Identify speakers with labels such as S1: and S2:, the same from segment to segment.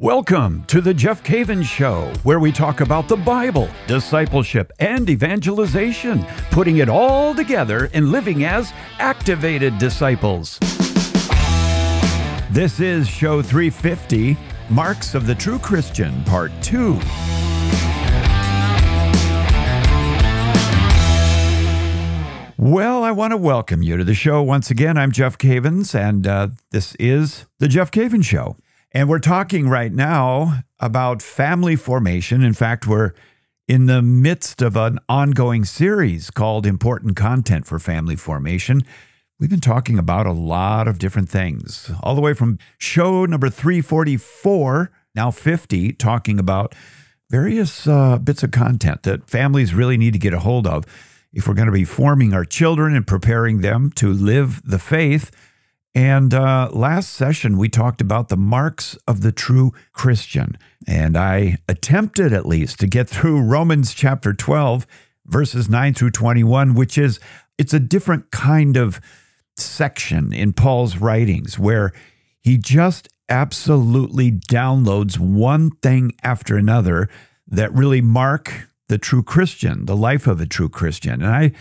S1: Welcome to the Jeff Cavins Show, where we talk about the Bible, discipleship, and evangelization, putting it all together and living as activated disciples. This is show 350 Marks of the True Christian, Part 2. Well, I want to welcome you to the show once again. I'm Jeff Cavins, and uh, this is the Jeff Cavins Show. And we're talking right now about family formation. In fact, we're in the midst of an ongoing series called Important Content for Family Formation. We've been talking about a lot of different things, all the way from show number 344, now 50, talking about various uh, bits of content that families really need to get a hold of if we're going to be forming our children and preparing them to live the faith. And uh, last session, we talked about the marks of the true Christian. And I attempted at least to get through Romans chapter 12, verses 9 through 21, which is, it's a different kind of section in Paul's writings where he just absolutely downloads one thing after another that really mark the true Christian, the life of a true Christian. And I,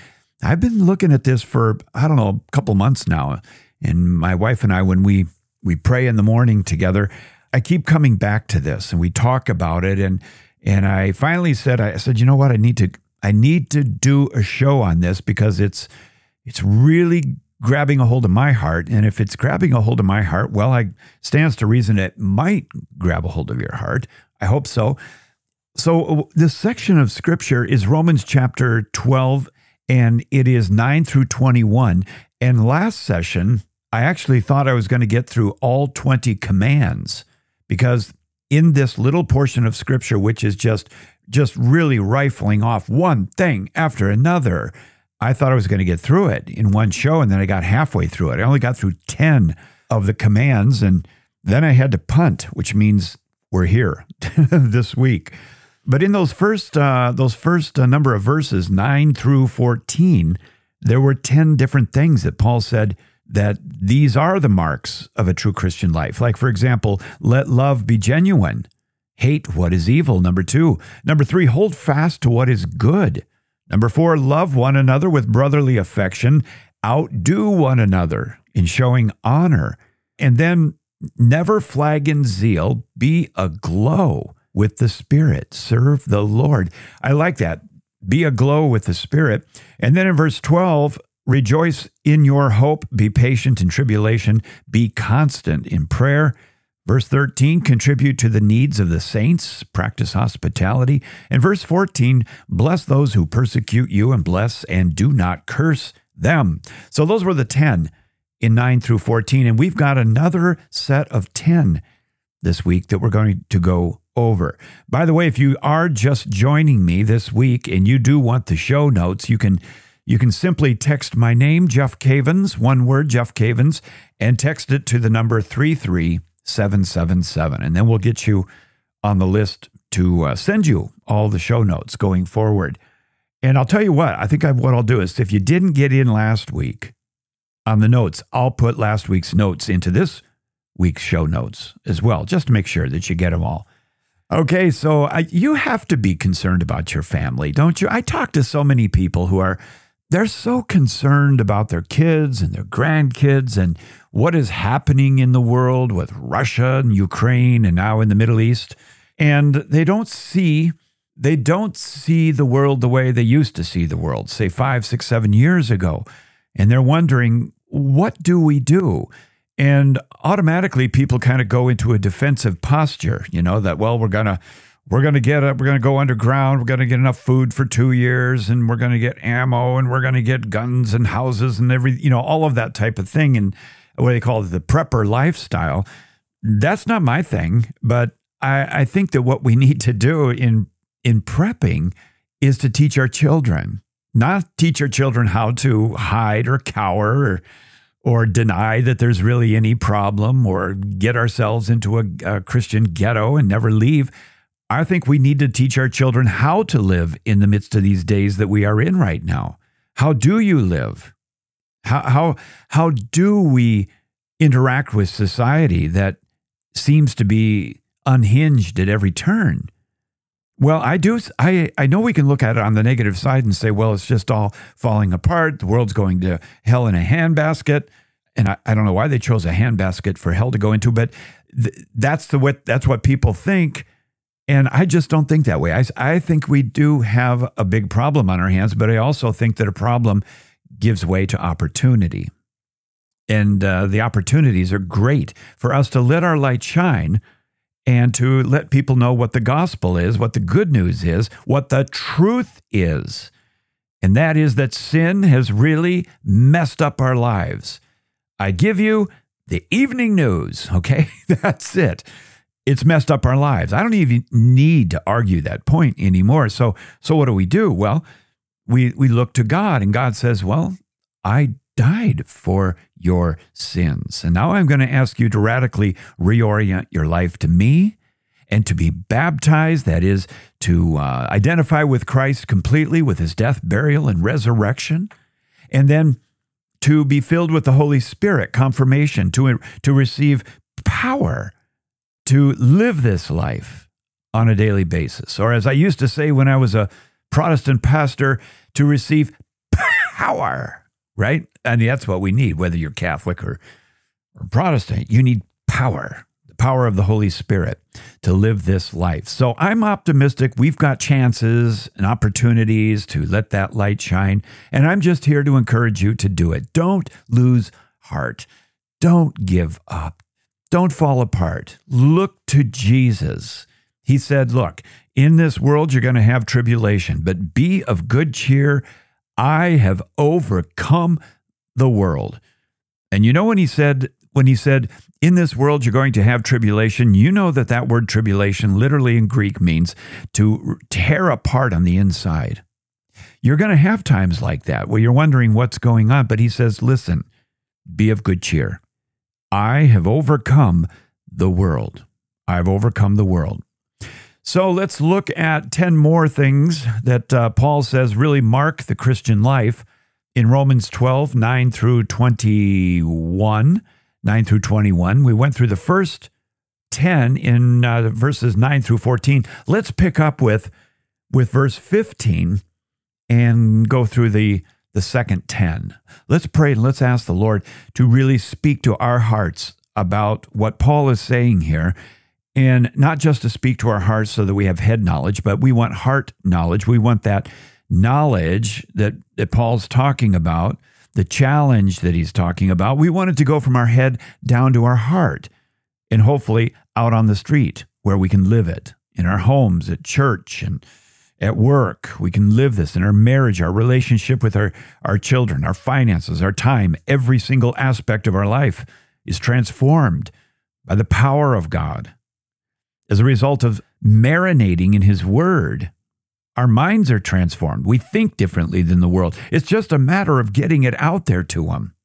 S1: I've been looking at this for I don't know a couple months now, and my wife and I, when we we pray in the morning together, I keep coming back to this, and we talk about it, and and I finally said, I said, you know what, I need to I need to do a show on this because it's it's really grabbing a hold of my heart, and if it's grabbing a hold of my heart, well, I stands to reason it might grab a hold of your heart. I hope so. So, uh, this section of scripture is Romans chapter 12, and it is 9 through 21. And last session, I actually thought I was going to get through all 20 commands because in this little portion of scripture, which is just just really rifling off one thing after another, I thought I was going to get through it in one show, and then I got halfway through it. I only got through 10 of the commands, and then I had to punt, which means we're here this week. But in those first uh, those first uh, number of verses, nine through fourteen, there were ten different things that Paul said that these are the marks of a true Christian life. Like for example, let love be genuine, hate what is evil. Number two, number three, hold fast to what is good. Number four, love one another with brotherly affection, outdo one another in showing honor, and then never flag in zeal, be aglow with the Spirit. Serve the Lord. I like that. Be aglow with the Spirit. And then in verse 12, rejoice in your hope, be patient in tribulation, be constant in prayer. Verse 13, contribute to the needs of the saints, practice hospitality. And verse 14, bless those who persecute you and bless and do not curse them. So those were the 10 in 9 through 14. And we've got another set of 10 this week that we're going to go over. By the way, if you are just joining me this week and you do want the show notes, you can you can simply text my name, Jeff Cavins, one word, Jeff Cavins, and text it to the number 33777. And then we'll get you on the list to uh, send you all the show notes going forward. And I'll tell you what, I think I, what I'll do is if you didn't get in last week on the notes, I'll put last week's notes into this week's show notes as well, just to make sure that you get them all. Okay, so I, you have to be concerned about your family, don't you? I talk to so many people who are they're so concerned about their kids and their grandkids and what is happening in the world with Russia and Ukraine and now in the Middle East, and they don't see they don't see the world the way they used to see the world, say five, six, seven years ago, and they're wondering what do we do? and automatically people kind of go into a defensive posture you know that well we're gonna we're gonna get it we're gonna go underground we're gonna get enough food for two years and we're gonna get ammo and we're gonna get guns and houses and every you know all of that type of thing and what they call it the prepper lifestyle that's not my thing but i i think that what we need to do in in prepping is to teach our children not teach our children how to hide or cower or or deny that there's really any problem or get ourselves into a, a, Christian ghetto and never leave. I think we need to teach our children how to live in the midst of these days that we are in right now. How do you live? How, how, how do we interact with society that seems to be unhinged at every turn. Well, I do. I, I know we can look at it on the negative side and say, well, it's just all falling apart. The world's going to hell in a handbasket. And I, I don't know why they chose a handbasket for hell to go into, but th- that's the what that's what people think. And I just don't think that way. I, I think we do have a big problem on our hands, but I also think that a problem gives way to opportunity. And uh, the opportunities are great for us to let our light shine and to let people know what the gospel is, what the good news is, what the truth is. And that is that sin has really messed up our lives. I give you the evening news, okay? That's it. It's messed up our lives. I don't even need to argue that point anymore. So so what do we do? Well, we we look to God and God says, "Well, I died for your sins. And now I'm going to ask you to radically reorient your life to me and to be baptized, that is, to uh, identify with Christ completely with his death, burial, and resurrection, and then to be filled with the Holy Spirit, confirmation, to, to receive power to live this life on a daily basis. Or as I used to say when I was a Protestant pastor, to receive power right? And that's what we need, whether you're Catholic or, or Protestant. You need power, the power of the Holy Spirit to live this life. So I'm optimistic. We've got chances and opportunities to let that light shine. And I'm just here to encourage you to do it. Don't lose heart. Don't give up. Don't fall apart. Look to Jesus. He said, Look, in this world you're going to have tribulation, but be of good cheer. I have overcome the world. And you know when he said when he said in this world you're going to have tribulation, you know that that word tribulation literally in Greek means to tear apart on the inside. You're going to have times like that where you're wondering what's going on, but he says, "Listen, be of good cheer. I have overcome the world. I've overcome the world." So let's look at 10 more things that uh, Paul says really mark the Christian life in Romans 12, 9 through 21. 9 through 21. We went through the first 10 in uh, verses 9 through 14. Let's pick up with, with verse 15 and go through the, the second 10. Let's pray and let's ask the Lord to really speak to our hearts about what Paul is saying here and not just to speak to our hearts so that we have head knowledge, but we want heart knowledge. We want that knowledge that, that Paul's talking about, the challenge that he's talking about. We want it to go from our head down to our heart and hopefully out on the street where we can live it in our homes, at church, and at work. We can live this in our marriage, our relationship with our, our children, our finances, our time. Every single aspect of our life is transformed by the power of God as a result of marinating in His Word, our minds are transformed. We think differently than the world. It's just a matter of getting it out there to them.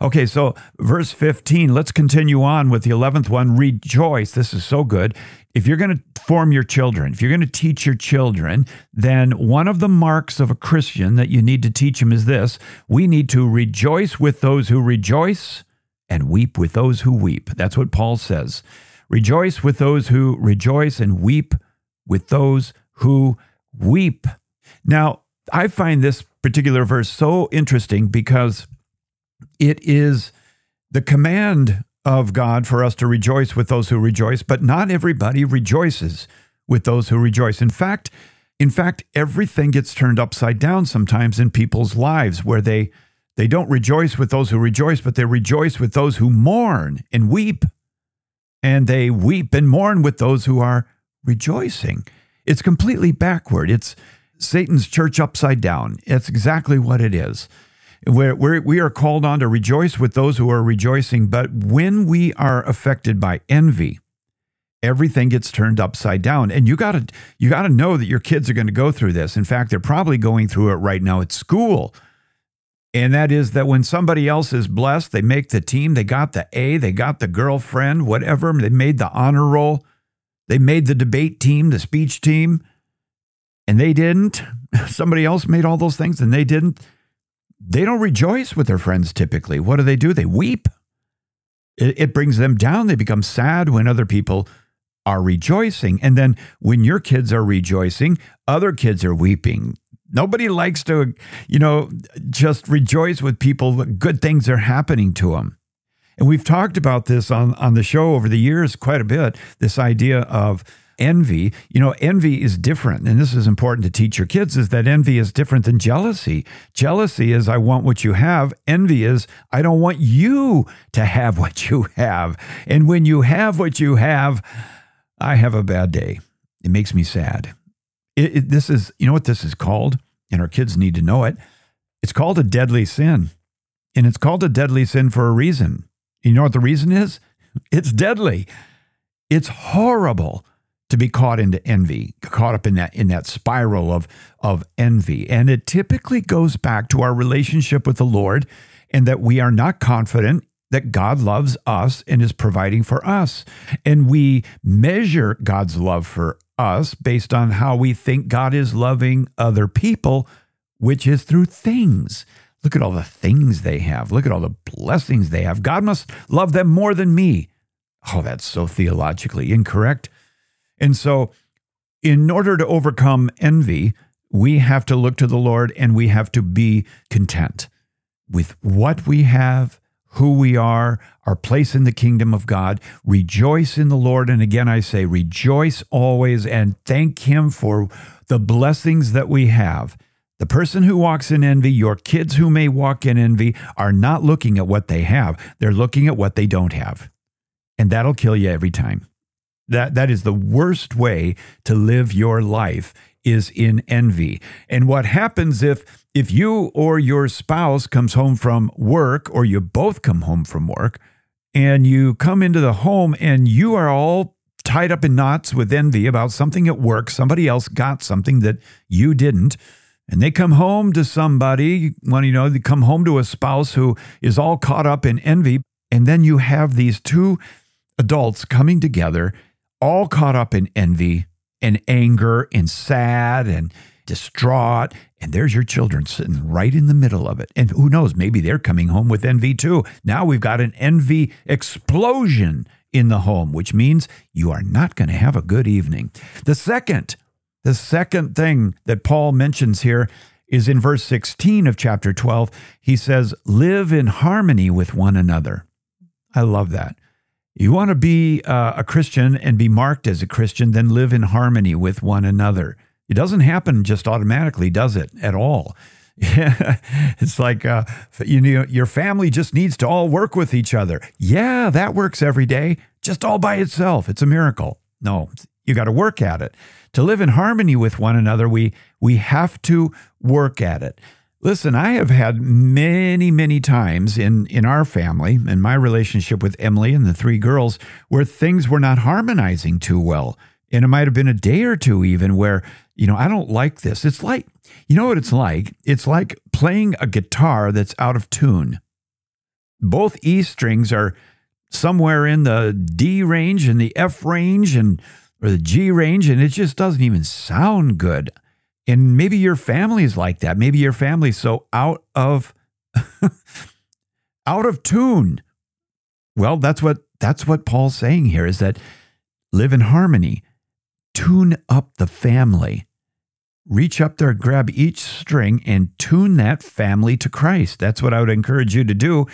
S1: Okay, so verse 15, let's continue on with the 11th one. Rejoice. This is so good. If you're going to form your children, if you're going to teach your children, then one of the marks of a Christian that you need to teach them is this we need to rejoice with those who rejoice and weep with those who weep. That's what Paul says. Rejoice with those who rejoice and weep with those who weep. Now, I find this particular verse so interesting because it is the command of God for us to rejoice with those who rejoice, but not everybody rejoices with those who rejoice. In fact, in fact, everything gets turned upside down sometimes in people's lives where they they don't rejoice with those who rejoice, but they rejoice with those who mourn and weep and they weep and mourn with those who are rejoicing. It's completely backward. It's Satan's church upside down. It's exactly what it is. We're, we're, we are called on to rejoice with those who are rejoicing, but when we are affected by envy, everything gets turned upside down. And you gotta you gotta know that your kids are going to go through this. In fact, they're probably going through it right now at school and that is that when somebody else is blessed, they make the team, they got the A, they got the girlfriend, whatever, they made the honor roll, they made the debate team, the speech team, and they didn't. Somebody else made all those things and they didn't. They don't rejoice with their friends typically. What do they do? They weep. It, it brings them down. They become sad when other people are rejoicing. And then when your kids are rejoicing, other kids are weeping. Nobody likes to, you know, just rejoice with people, good things are happening to them. And we've talked about this on, on the show over the years quite a bit this idea of envy. You know, envy is different. And this is important to teach your kids is that envy is different than jealousy. Jealousy is, I want what you have. Envy is, I don't want you to have what you have. And when you have what you have, I have a bad day. It makes me sad. It, it, this is, you know what this is called? And our kids need to know it. It's called a deadly sin. And it's called a deadly sin for a reason. You know what the reason is? It's deadly. It's horrible to be caught into envy, caught up in that in that spiral of of envy. And it typically goes back to our relationship with the Lord and that we are not confident that God loves us and is providing for us. And we measure God's love for us based on how we think God is loving other people, which is through things. Look at all the things they have. Look at all the blessings they have. God must love them more than me. Oh, that's so theologically incorrect. And so, in order to overcome envy, we have to look to the Lord and we have to be content with what we have, who we are, our place in the kingdom of God. Rejoice in the Lord. And again, I say, rejoice always and thank Him for the blessings that we have. The person who walks in envy, your kids who may walk in envy, are not looking at what they have. They're looking at what they don't have. And that'll kill you every time. That, that is the worst way to live your life is in envy. And what happens if if you or your spouse comes home from work or you both come home from work and you come into the home and you are all tied up in knots with envy about something at work, somebody else got something that you didn't, and they come home to somebody, when you know, they come home to a spouse who is all caught up in envy, and then you have these two adults coming together, all caught up in envy and anger and sad and distraught. And there's your children sitting right in the middle of it. And who knows, maybe they're coming home with envy too. Now we've got an envy explosion in the home, which means you are not going to have a good evening. The second, the second thing that Paul mentions here is in verse 16 of chapter 12. He says, Live in harmony with one another. I love that. You want to be uh, a Christian and be marked as a Christian, then live in harmony with one another. It doesn't happen just automatically, does it? At all. it's like uh, you know your family just needs to all work with each other. Yeah, that works every day, just all by itself. It's a miracle. No, you got to work at it. To live in harmony with one another, we we have to work at it. Listen, I have had many, many times in, in our family and my relationship with Emily and the three girls where things were not harmonizing too well. And it might have been a day or two even where, you know, I don't like this. It's like, you know what it's like? It's like playing a guitar that's out of tune. Both E strings are somewhere in the D range and the F range and or the G range, and it just doesn't even sound good. And maybe your family is like that. Maybe your family's so out of out of tune. Well, that's what that's what Paul's saying here is that live in harmony. Tune up the family. Reach up there, grab each string and tune that family to Christ. That's what I would encourage you to do.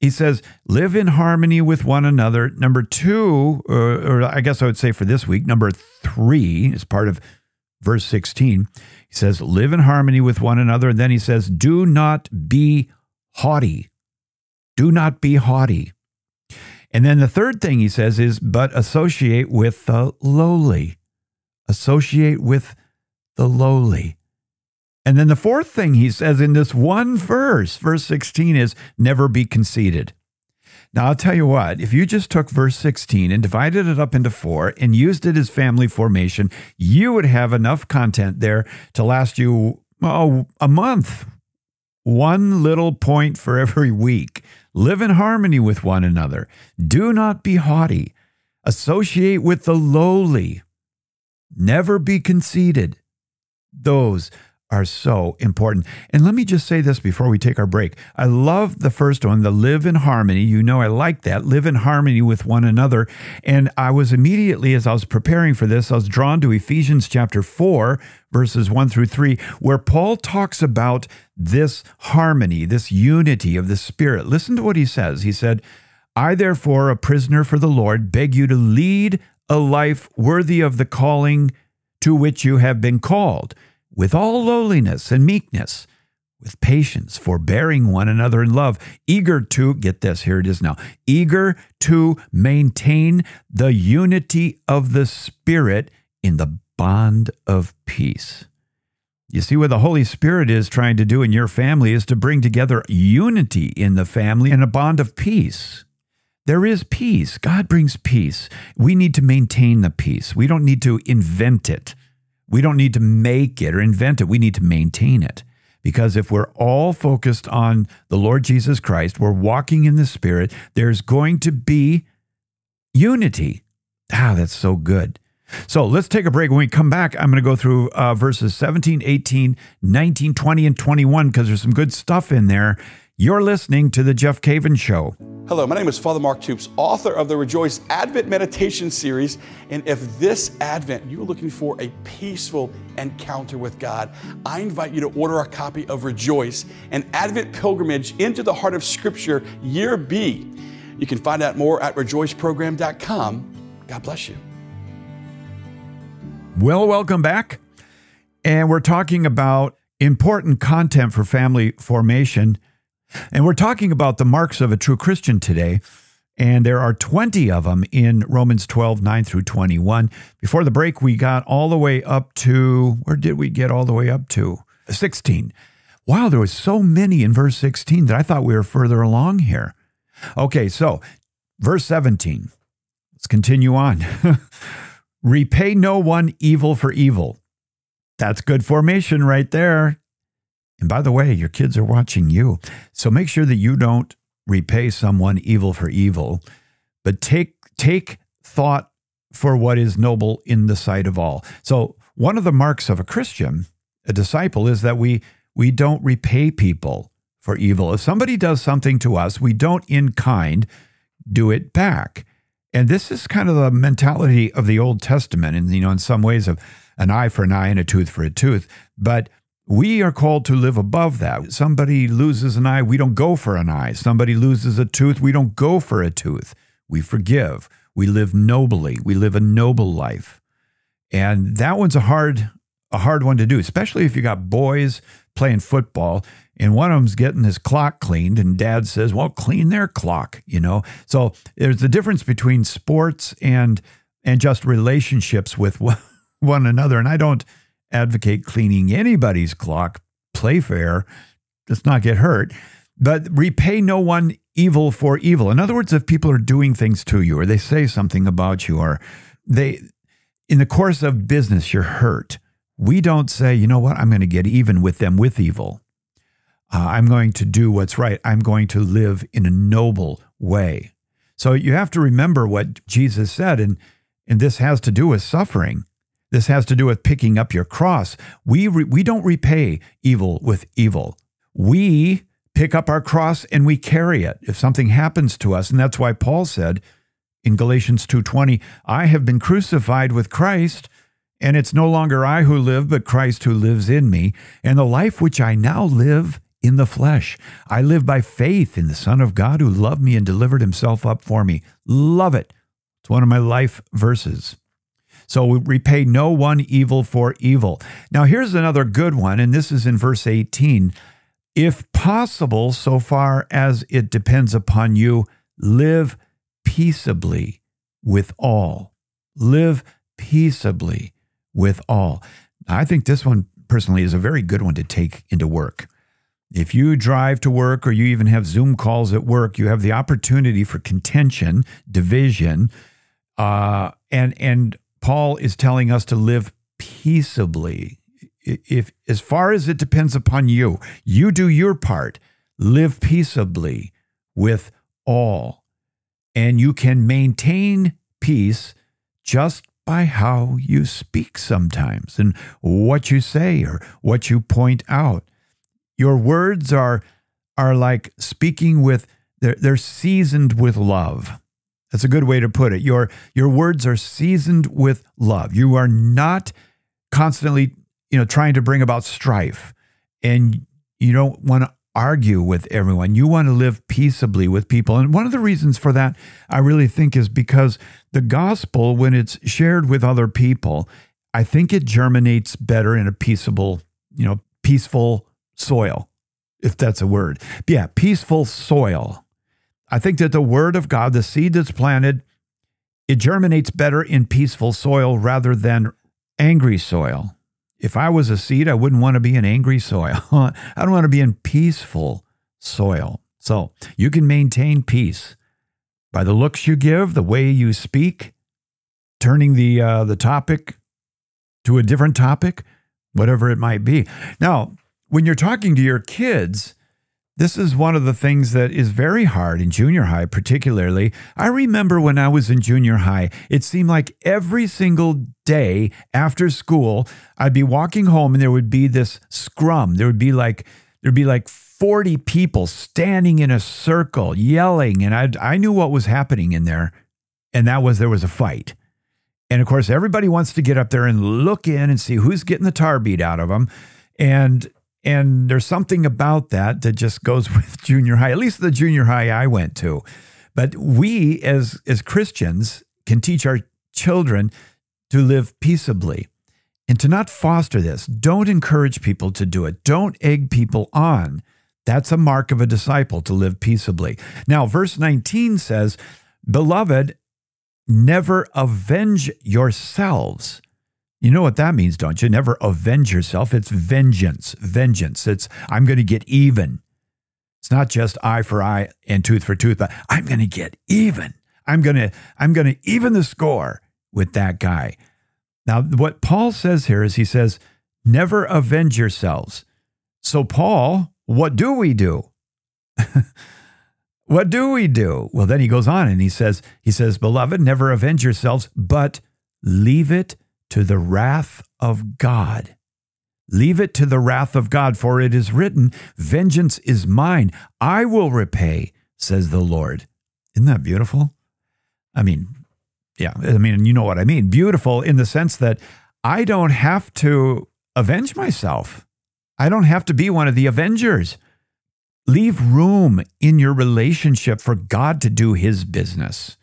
S1: He says, live in harmony with one another. Number two, or, or I guess I would say for this week, number three is part of verse 16. He says, Live in harmony with one another. And then he says, Do not be haughty. Do not be haughty. And then the third thing he says is, But associate with the lowly. Associate with the lowly. And then the fourth thing he says in this one verse, verse 16, is, Never be conceited. Now, I'll tell you what, if you just took verse 16 and divided it up into four and used it as family formation, you would have enough content there to last you oh, a month. One little point for every week. Live in harmony with one another. Do not be haughty. Associate with the lowly. Never be conceited. Those are so important. And let me just say this before we take our break. I love the first one, the live in harmony. You know, I like that. Live in harmony with one another. And I was immediately, as I was preparing for this, I was drawn to Ephesians chapter 4, verses 1 through 3, where Paul talks about this harmony, this unity of the Spirit. Listen to what he says. He said, I, therefore, a prisoner for the Lord, beg you to lead a life worthy of the calling to which you have been called with all lowliness and meekness, with patience, forbearing one another in love, eager to, get this, here it is now, eager to maintain the unity of the Spirit in the bond of peace. You see, what the Holy Spirit is trying to do in your family is to bring together unity in the family and a bond of peace. There is peace. God brings peace. We need to maintain the peace. We don't need to invent it. We don't need to make it or invent it. We need to maintain it. Because if we're all focused on the Lord Jesus Christ, we're walking in the Spirit, there's going to be unity. Ah, that's so good. So let's take a break. When we come back, I'm going to go through uh, verses 17, 18, 19, 20, and 21 because there's some good stuff in there. You're listening to The Jeff Cavins Show.
S2: Hello, my name is Father Mark Toups, author of the Rejoice Advent Meditation Series. And if this Advent you're looking for a peaceful encounter with God, I invite you to order a copy of Rejoice, an Advent pilgrimage into the heart of Scripture, Year B. You can find out more at rejoiceprogram.com. God bless you.
S1: Well, welcome back. And we're talking about important content for family formation. And we're talking about the marks of a true Christian today. And there are 20 of them in Romans 12, 9 through 21. Before the break, we got all the way up to, where did we get all the way up to? 16. Wow, there was so many in verse 16 that I thought we were further along here. Okay, so verse 17. Let's continue on. Repay no one evil for evil. That's good formation right there. And by the way, your kids are watching you. So make sure that you don't repay someone evil for evil, but take take thought for what is noble in the sight of all. So one of the marks of a Christian, a disciple, is that we we don't repay people for evil. If somebody does something to us, we don't in kind do it back. And this is kind of the mentality of the Old Testament, and you know, in some ways of an eye for an eye and a tooth for a tooth. But we are called to live above that. Somebody loses an eye, we don't go for an eye. Somebody loses a tooth, we don't go for a tooth. We forgive. We live nobly. We live a noble life. And that one's a hard a hard one to do, especially if you got boys playing football and one of them's getting his clock cleaned and dad says, "Well, clean their clock," you know. So there's a difference between sports and and just relationships with one another and I don't advocate cleaning anybody's clock. Play fair, let's not get hurt. But repay no one evil for evil. In other words, if people are doing things to you or they say something about you or they, in the course of business, you're hurt, we don't say, you know what, I'm going to get even with them with evil. Uh, I'm going to do what's right. I'm going to live in a noble way. So you have to remember what Jesus said, and, and this has to do with suffering. This has to do with picking up your cross. We, re, we don't repay evil with evil. We pick up our cross and we carry it if something happens to us. And that's why Paul said in Galatians 2:20, I have been crucified with Christ, and it's no longer I who live, but Christ who lives in me. And the life which I now live in the flesh, I live by faith in the Son of God who loved me and delivered himself up for me. Love it. It's one of my life verses. So we repay no one evil for evil. Now, here's another good one, and this is in verse 18. If possible, so far as it depends upon you, live peaceably with all. Live peaceably with all. I think this one personally is a very good one to take into work. If you drive to work or you even have Zoom calls at work, you have the opportunity for contention, division, uh, and and Paul is telling us to live peaceably. If as far as it depends upon you, you do your part. Live peaceably with all. And you can maintain peace just by how you speak sometimes and what you say or what you point out. Your words are are like speaking with they're, they're seasoned with love. That's a good way to put it. Your your words are seasoned with love. You are not constantly, you know, trying to bring about strife and you don't want to argue with everyone. You want to live peaceably with people. And one of the reasons for that, I really think, is because the gospel, when it's shared with other people, I think it germinates better in a peaceable, you know, peaceful soil, if that's a word. But yeah, peaceful soil. I think that the word of God, the seed that's planted, it germinates better in peaceful soil rather than angry soil. If I was a seed, I wouldn't want to be in angry soil. I don't want to be in peaceful soil. So you can maintain peace by the looks you give, the way you speak, turning the uh, the topic to a different topic, whatever it might be. Now, when you're talking to your kids, this is one of the things that is very hard in junior high, particularly. I remember when I was in junior high, it seemed like every single day after school, I'd be walking home and there would be this scrum. There would be like, there'd be like 40 people standing in a circle yelling. And I, I knew what was happening in there. And that was there was a fight. And of course, everybody wants to get up there and look in and see who's getting the tar beat out of them. And and there's something about that that just goes with junior high, at least the junior high I went to. But we as as Christians can teach our children to live peaceably and to not foster this. Don't encourage people to do it. Don't egg people on. That's a mark of a disciple to live peaceably. Now, verse 19 says, Beloved, never avenge yourselves you know what that means, don't you? Never avenge yourself. It's vengeance. Vengeance. It's, I'm going to get even. It's not just eye for eye and tooth for tooth, I'm going to get even. I'm going to, I'm going to even the score with that guy. Now, what Paul says here is he says, never avenge yourselves. So, Paul, what do we do? what do we do? Well, then he goes on and he says, he says, beloved, never avenge yourselves, but leave it to the wrath of God. Leave it to the wrath of God, for it is written, Vengeance is mine, I will repay, says the Lord. Isn't that beautiful? I mean, yeah, I mean, you know what I mean. Beautiful in the sense that I don't have to avenge myself. I don't have to be one of the avengers. Leave room in your relationship for God to do his business.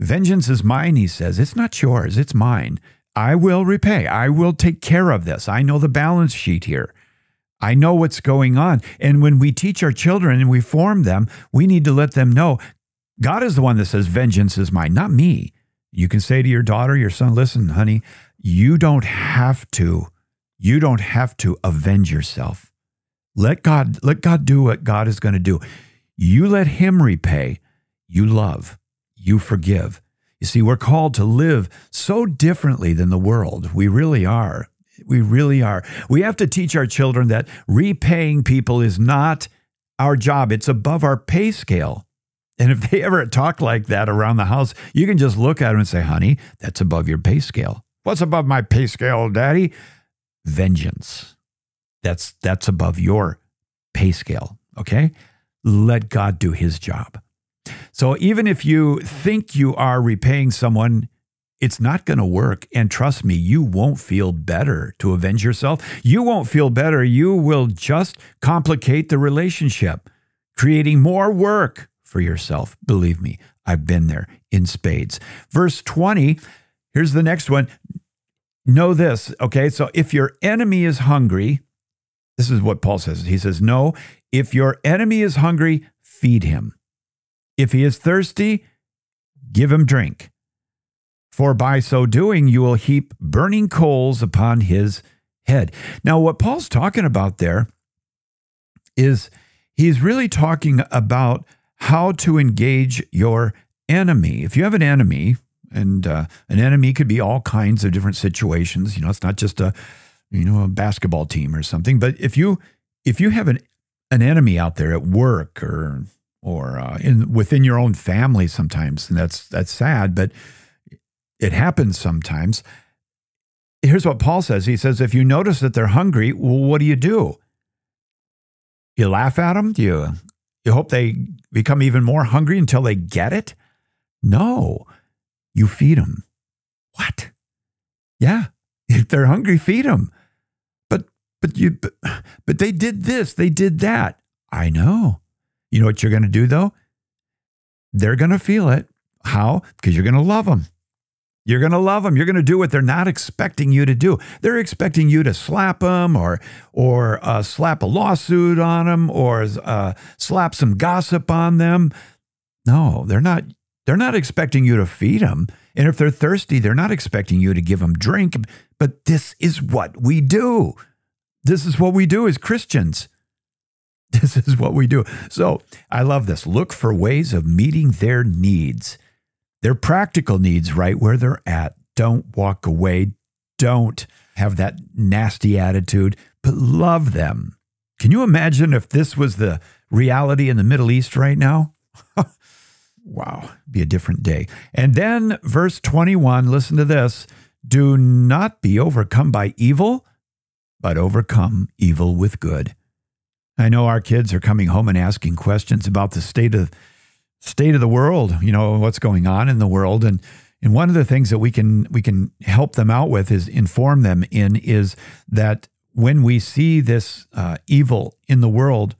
S1: Vengeance is mine, he says. It's not yours, it's mine. I will repay. I will take care of this. I know the balance sheet here. I know what's going on. And when we teach our children and we form them, we need to let them know God is the one that says, Vengeance is mine, not me. You can say to your daughter, your son, listen, honey, you don't have to, you don't have to avenge yourself. Let God, let God do what God is going to do. You let him repay. You love, you forgive. You see, we're called to live so differently than the world. We really are. We really are. We have to teach our children that repaying people is not our job, it's above our pay scale. And if they ever talk like that around the house, you can just look at them and say, honey, that's above your pay scale. What's above my pay scale, daddy? Vengeance. That's that's above your pay scale. Okay? Let God do his job. So even if you think you are repaying someone, it's not going to work. And trust me, you won't feel better to avenge yourself. You won't feel better. You will just complicate the relationship, creating more work for yourself. Believe me, I've been there in spades. Verse 20, here's the next one. Know this, okay? So if your enemy is hungry, this is what Paul says. He says, No, if your enemy is hungry, feed him. If he is thirsty, give him drink. For by so doing, you will heap burning coals upon his head. Now, what Paul's talking about there is he's really talking about how to engage your enemy. If you have an enemy, and uh, an enemy could be all kinds of different situations. You know, it's not just a you know a basketball team or something. But if you if you have an an enemy out there at work or or uh, in within your own family sometimes, and that's that's sad. But it happens sometimes. Here's what Paul says He says, if you notice that they're hungry, well, what do you do? You laugh at them? Do you, you hope they become even more hungry until they get it? No, you feed them. What? Yeah, if they're hungry, feed them. But but you but, but they did this, they did that. I know. You know what you're going to do though? They're going to feel it. How? Because you're going to love them. You're going to love them. You're going to do what they're not expecting you to do. They're expecting you to slap them or or uh, slap a lawsuit on them or uh, slap some gossip on them. No, they're not. They're not expecting you to feed them. And if they're thirsty, they're not expecting you to give them drink. But this is what we do. This is what we do as Christians. This is what we do. So I love this. Look for ways of meeting their needs their practical needs right where they're at. Don't walk away. Don't have that nasty attitude, but love them. Can you imagine if this was the reality in the Middle East right now? wow, be a different day. And then verse 21, listen to this. Do not be overcome by evil, but overcome evil with good. I know our kids are coming home and asking questions about the state of state of the world, you know, what's going on in the world. And and one of the things that we can we can help them out with is inform them in is that when we see this uh, evil in the world,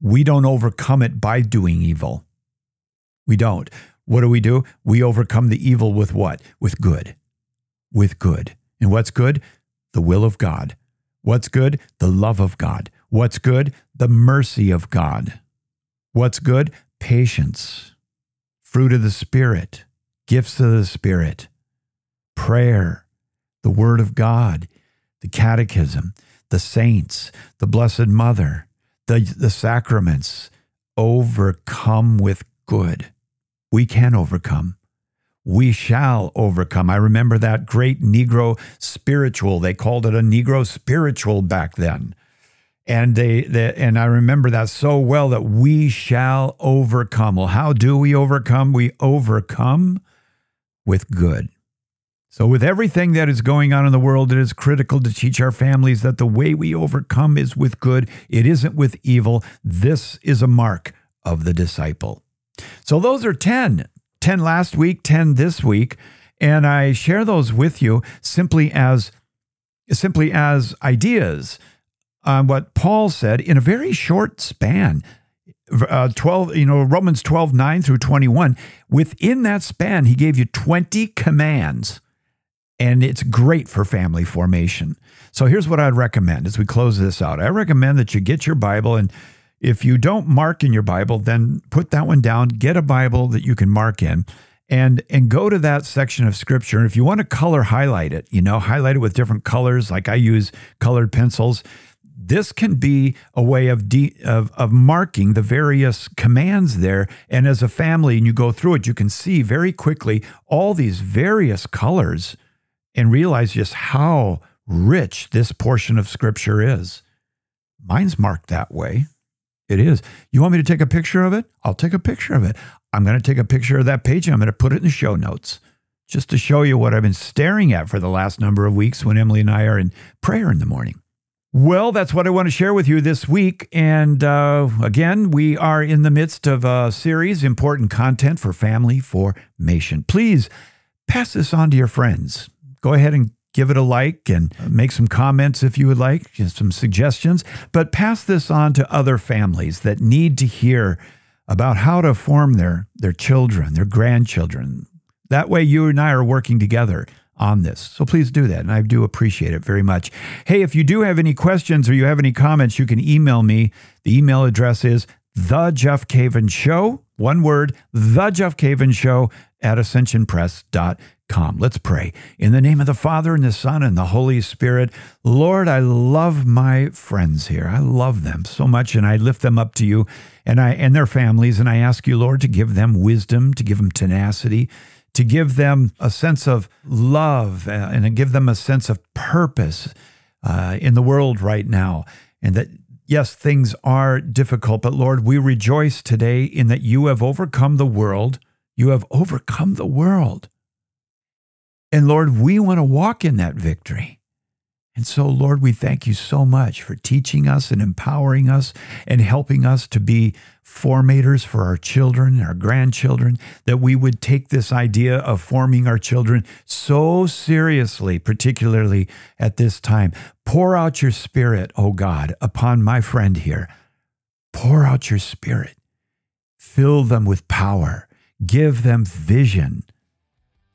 S1: we don't overcome it by doing evil. We don't. What do we do? We overcome the evil with what? With good. With good. And what's good? The will of God. What's good? The love of God. What's good? The mercy of God. What's good? patience, fruit of the Spirit, gifts of the Spirit, prayer, the Word of God, the Catechism, the saints, the Blessed Mother, the, the sacraments. Overcome with good. We can overcome. We shall overcome. I remember that great Negro spiritual. They called it a Negro spiritual back then and they, they, and I remember that so well that we shall overcome. Well, how do we overcome? We overcome with good. So, with everything that is going on in the world, it is critical to teach our families that the way we overcome is with good. It isn't with evil. This is a mark of the disciple. So, those are 10 10 last week, 10 this week. And I share those with you simply as simply as ideas on what Paul said in a very short span. Uh, 12, you know, Romans 12, 9 through 21. Within that span, he gave you 20 commands, and it's great for family formation. So here's what I'd recommend as we close this out. I recommend that you get your Bible, and if you don't mark in your Bible, then put that one down, get a Bible that you can mark in. And, and go to that section of scripture. And if you want to color highlight it, you know, highlight it with different colors, like I use colored pencils this can be a way of, de- of, of marking the various commands there. And as a family, and you go through it, you can see very quickly all these various colors and realize just how rich this portion of scripture is. Mine's marked that way. It is. You want me to take a picture of it? I'll take a picture of it. I'm going to take a picture of that page and I'm going to put it in the show notes just to show you what I've been staring at for the last number of weeks when Emily and I are in prayer in the morning. Well, that's what I want to share with you this week. And uh, again, we are in the midst of a series, important content for family formation. Please pass this on to your friends. Go ahead and give it a like and make some comments if you would like, some suggestions. But pass this on to other families that need to hear about how to form their, their children, their grandchildren. That way, you and I are working together on this. So please do that. And I do appreciate it very much. Hey, if you do have any questions or you have any comments, you can email me. The email address is the Jeff Cavins Show, one word, the Jeff Cavins Show at ascensionpress.com. Let's pray. In the name of the Father and the Son and the Holy Spirit, Lord, I love my friends here. I love them so much and I lift them up to you and I and their families and I ask you, Lord, to give them wisdom, to give them tenacity, to give them a sense of love and give them a sense of purpose uh, in the world right now. And that, yes, things are difficult, but Lord, we rejoice today in that you have overcome the world. You have overcome the world. And Lord, we want to walk in that victory. And so, Lord, we thank you so much for teaching us and empowering us and helping us to be formators for our children our grandchildren, that we would take this idea of forming our children so seriously, particularly at this time. Pour out your spirit, O God, upon my friend here. Pour out your spirit. Fill them with power. Give them vision.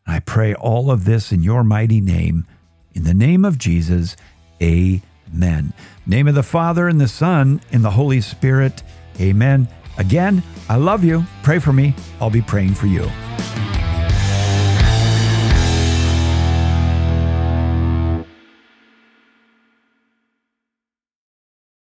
S1: I pray all of this in your mighty name. In the name of Jesus, amen. Name of the Father and the Son and the Holy Spirit, amen. Again, I love you. Pray for me. I'll be praying for you.